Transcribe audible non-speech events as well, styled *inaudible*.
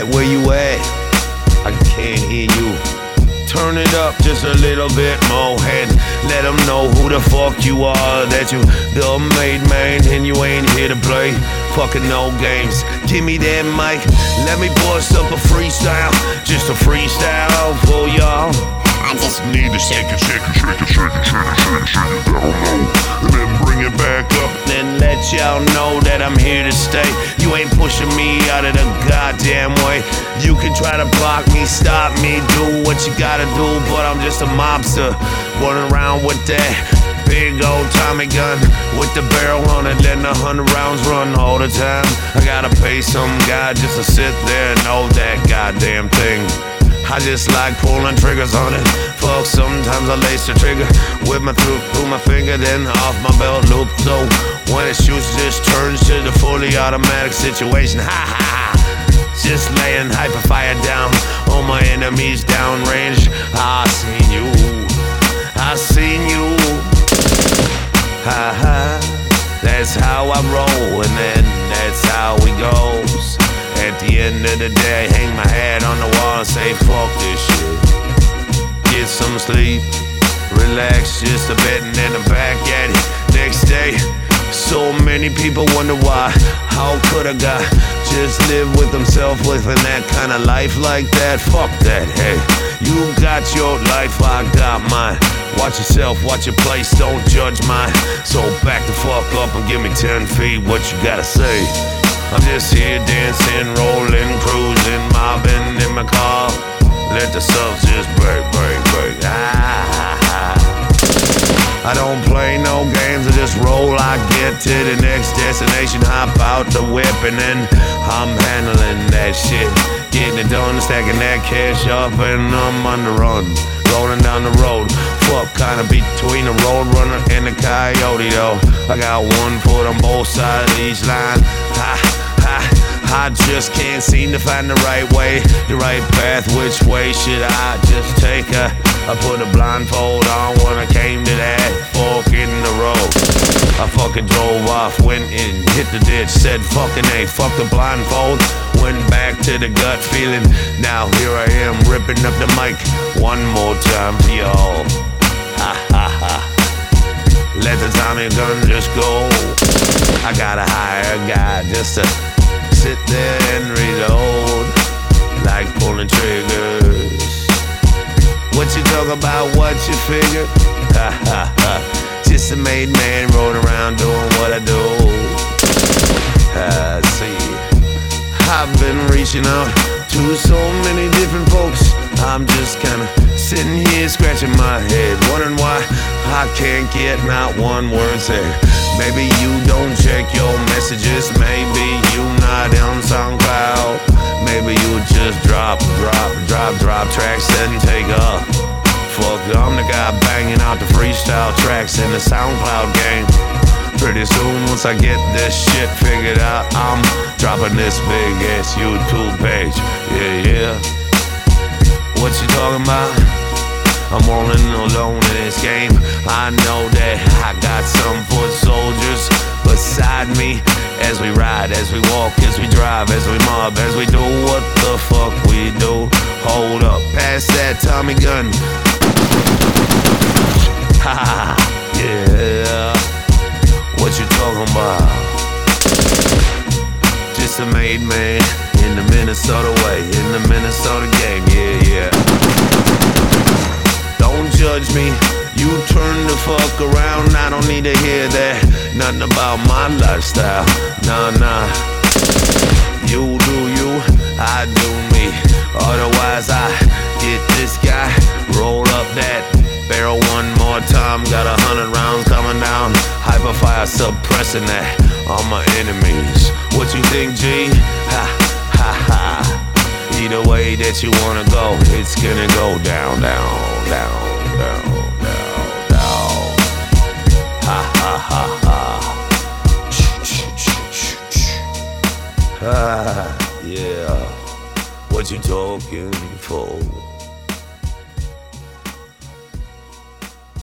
at? Where you at? I can't hear you. Turn it up just a little bit more and let them know who the fuck you are. That you the made man and you ain't here to play fucking no games. Give me that mic, let me bust up a freestyle, just a freestyle for y'all. I just need to shake it, shake it, shake it, shake it, shake it, shake it, shake it down low, and then bring it back up. Let y'all know that I'm here to stay. You ain't pushing me out of the goddamn way. You can try to block me, stop me, do what you gotta do. But I'm just a mobster running around with that big old Tommy gun with the barrel on it, letting a hundred rounds run all the time. I gotta pay some guy just to sit there and know that goddamn thing. I just like pulling triggers on it. Fuck, sometimes I lace the trigger with my through, through my finger, then off my belt loop. So when it shoots, just turns to the fully automatic situation. *laughs* Ha ha ha. Just laying hyper fire down on my enemies downrange. I seen you. I seen you. Ha ha. That's how I roll, and that's how it goes. The end of the day, hang my hat on the wall and say, fuck this shit. Get some sleep, relax just a bit, and then I'm back at it next day. So many people wonder why. How could a guy just live with himself, living that kind of life like that? Fuck that, hey. You got your life, I got mine. Watch yourself, watch your place, don't judge mine. So back the fuck up and give me 10 feet, what you gotta say? I'm just here dancing, rolling, cruising, mobbing in my car. Let the subs just break, break, break. Ah. I don't play no games, I just roll. I get to the next destination, hop out the whip, and then I'm handling that shit. Getting it done, stacking that cash up, and I'm on the run. Rolling down the road, fuck kinda between the road runner and the coyote though. I got one foot on both sides of each line. I just can't seem to find the right way, the right path. Which way should I just take her? I put a blindfold on when I came to that fork in the road. I fucking drove off, went and hit the ditch, said fucking A, fuck the blindfold. Went back to the gut feeling. Now here I am ripping up the mic one more time for y'all. Ha ha ha. Let the Tommy gun just go. I gotta hire a guy just to sit there and reload like pulling triggers. What you talk about? What you figure? Ha ha ha. Just a made man rolling around doing what I do. I see. I've been reaching out to so many different folks. I'm just kinda sitting here scratching my head, wondering why I can't get not one word said. Maybe you don't check your messages. Maybe you not on SoundCloud. Maybe you just drop, drop, drop, drop tracks and take off. Fuck, I'm the guy banging out the freestyle tracks in the SoundCloud game. Pretty soon, once I get this shit figured out, I'm dropping this big ass YouTube page. Yeah, yeah. What you talking about? I'm rolling alone in this game. Ride, as we walk, as we drive, as we mob, as we do what the fuck we do. Hold up, pass that Tommy gun. *laughs* Ha yeah. What you talking about? Just a made man in the Minnesota way, in the Minnesota game, yeah, yeah. Don't judge me. You turn the fuck around. I don't need to hear that. Nothing about my lifestyle. Nah, nah. You do you, I do me. Otherwise, I get this guy. Roll up that barrel one more time. Got a hundred rounds coming down. Hyperfire suppressing that on my enemies. What you think, G? Ha ha ha. Either way that you wanna go, it's gonna go down, down, down, down, down, Ah, *laughs* yeah. What you talking for?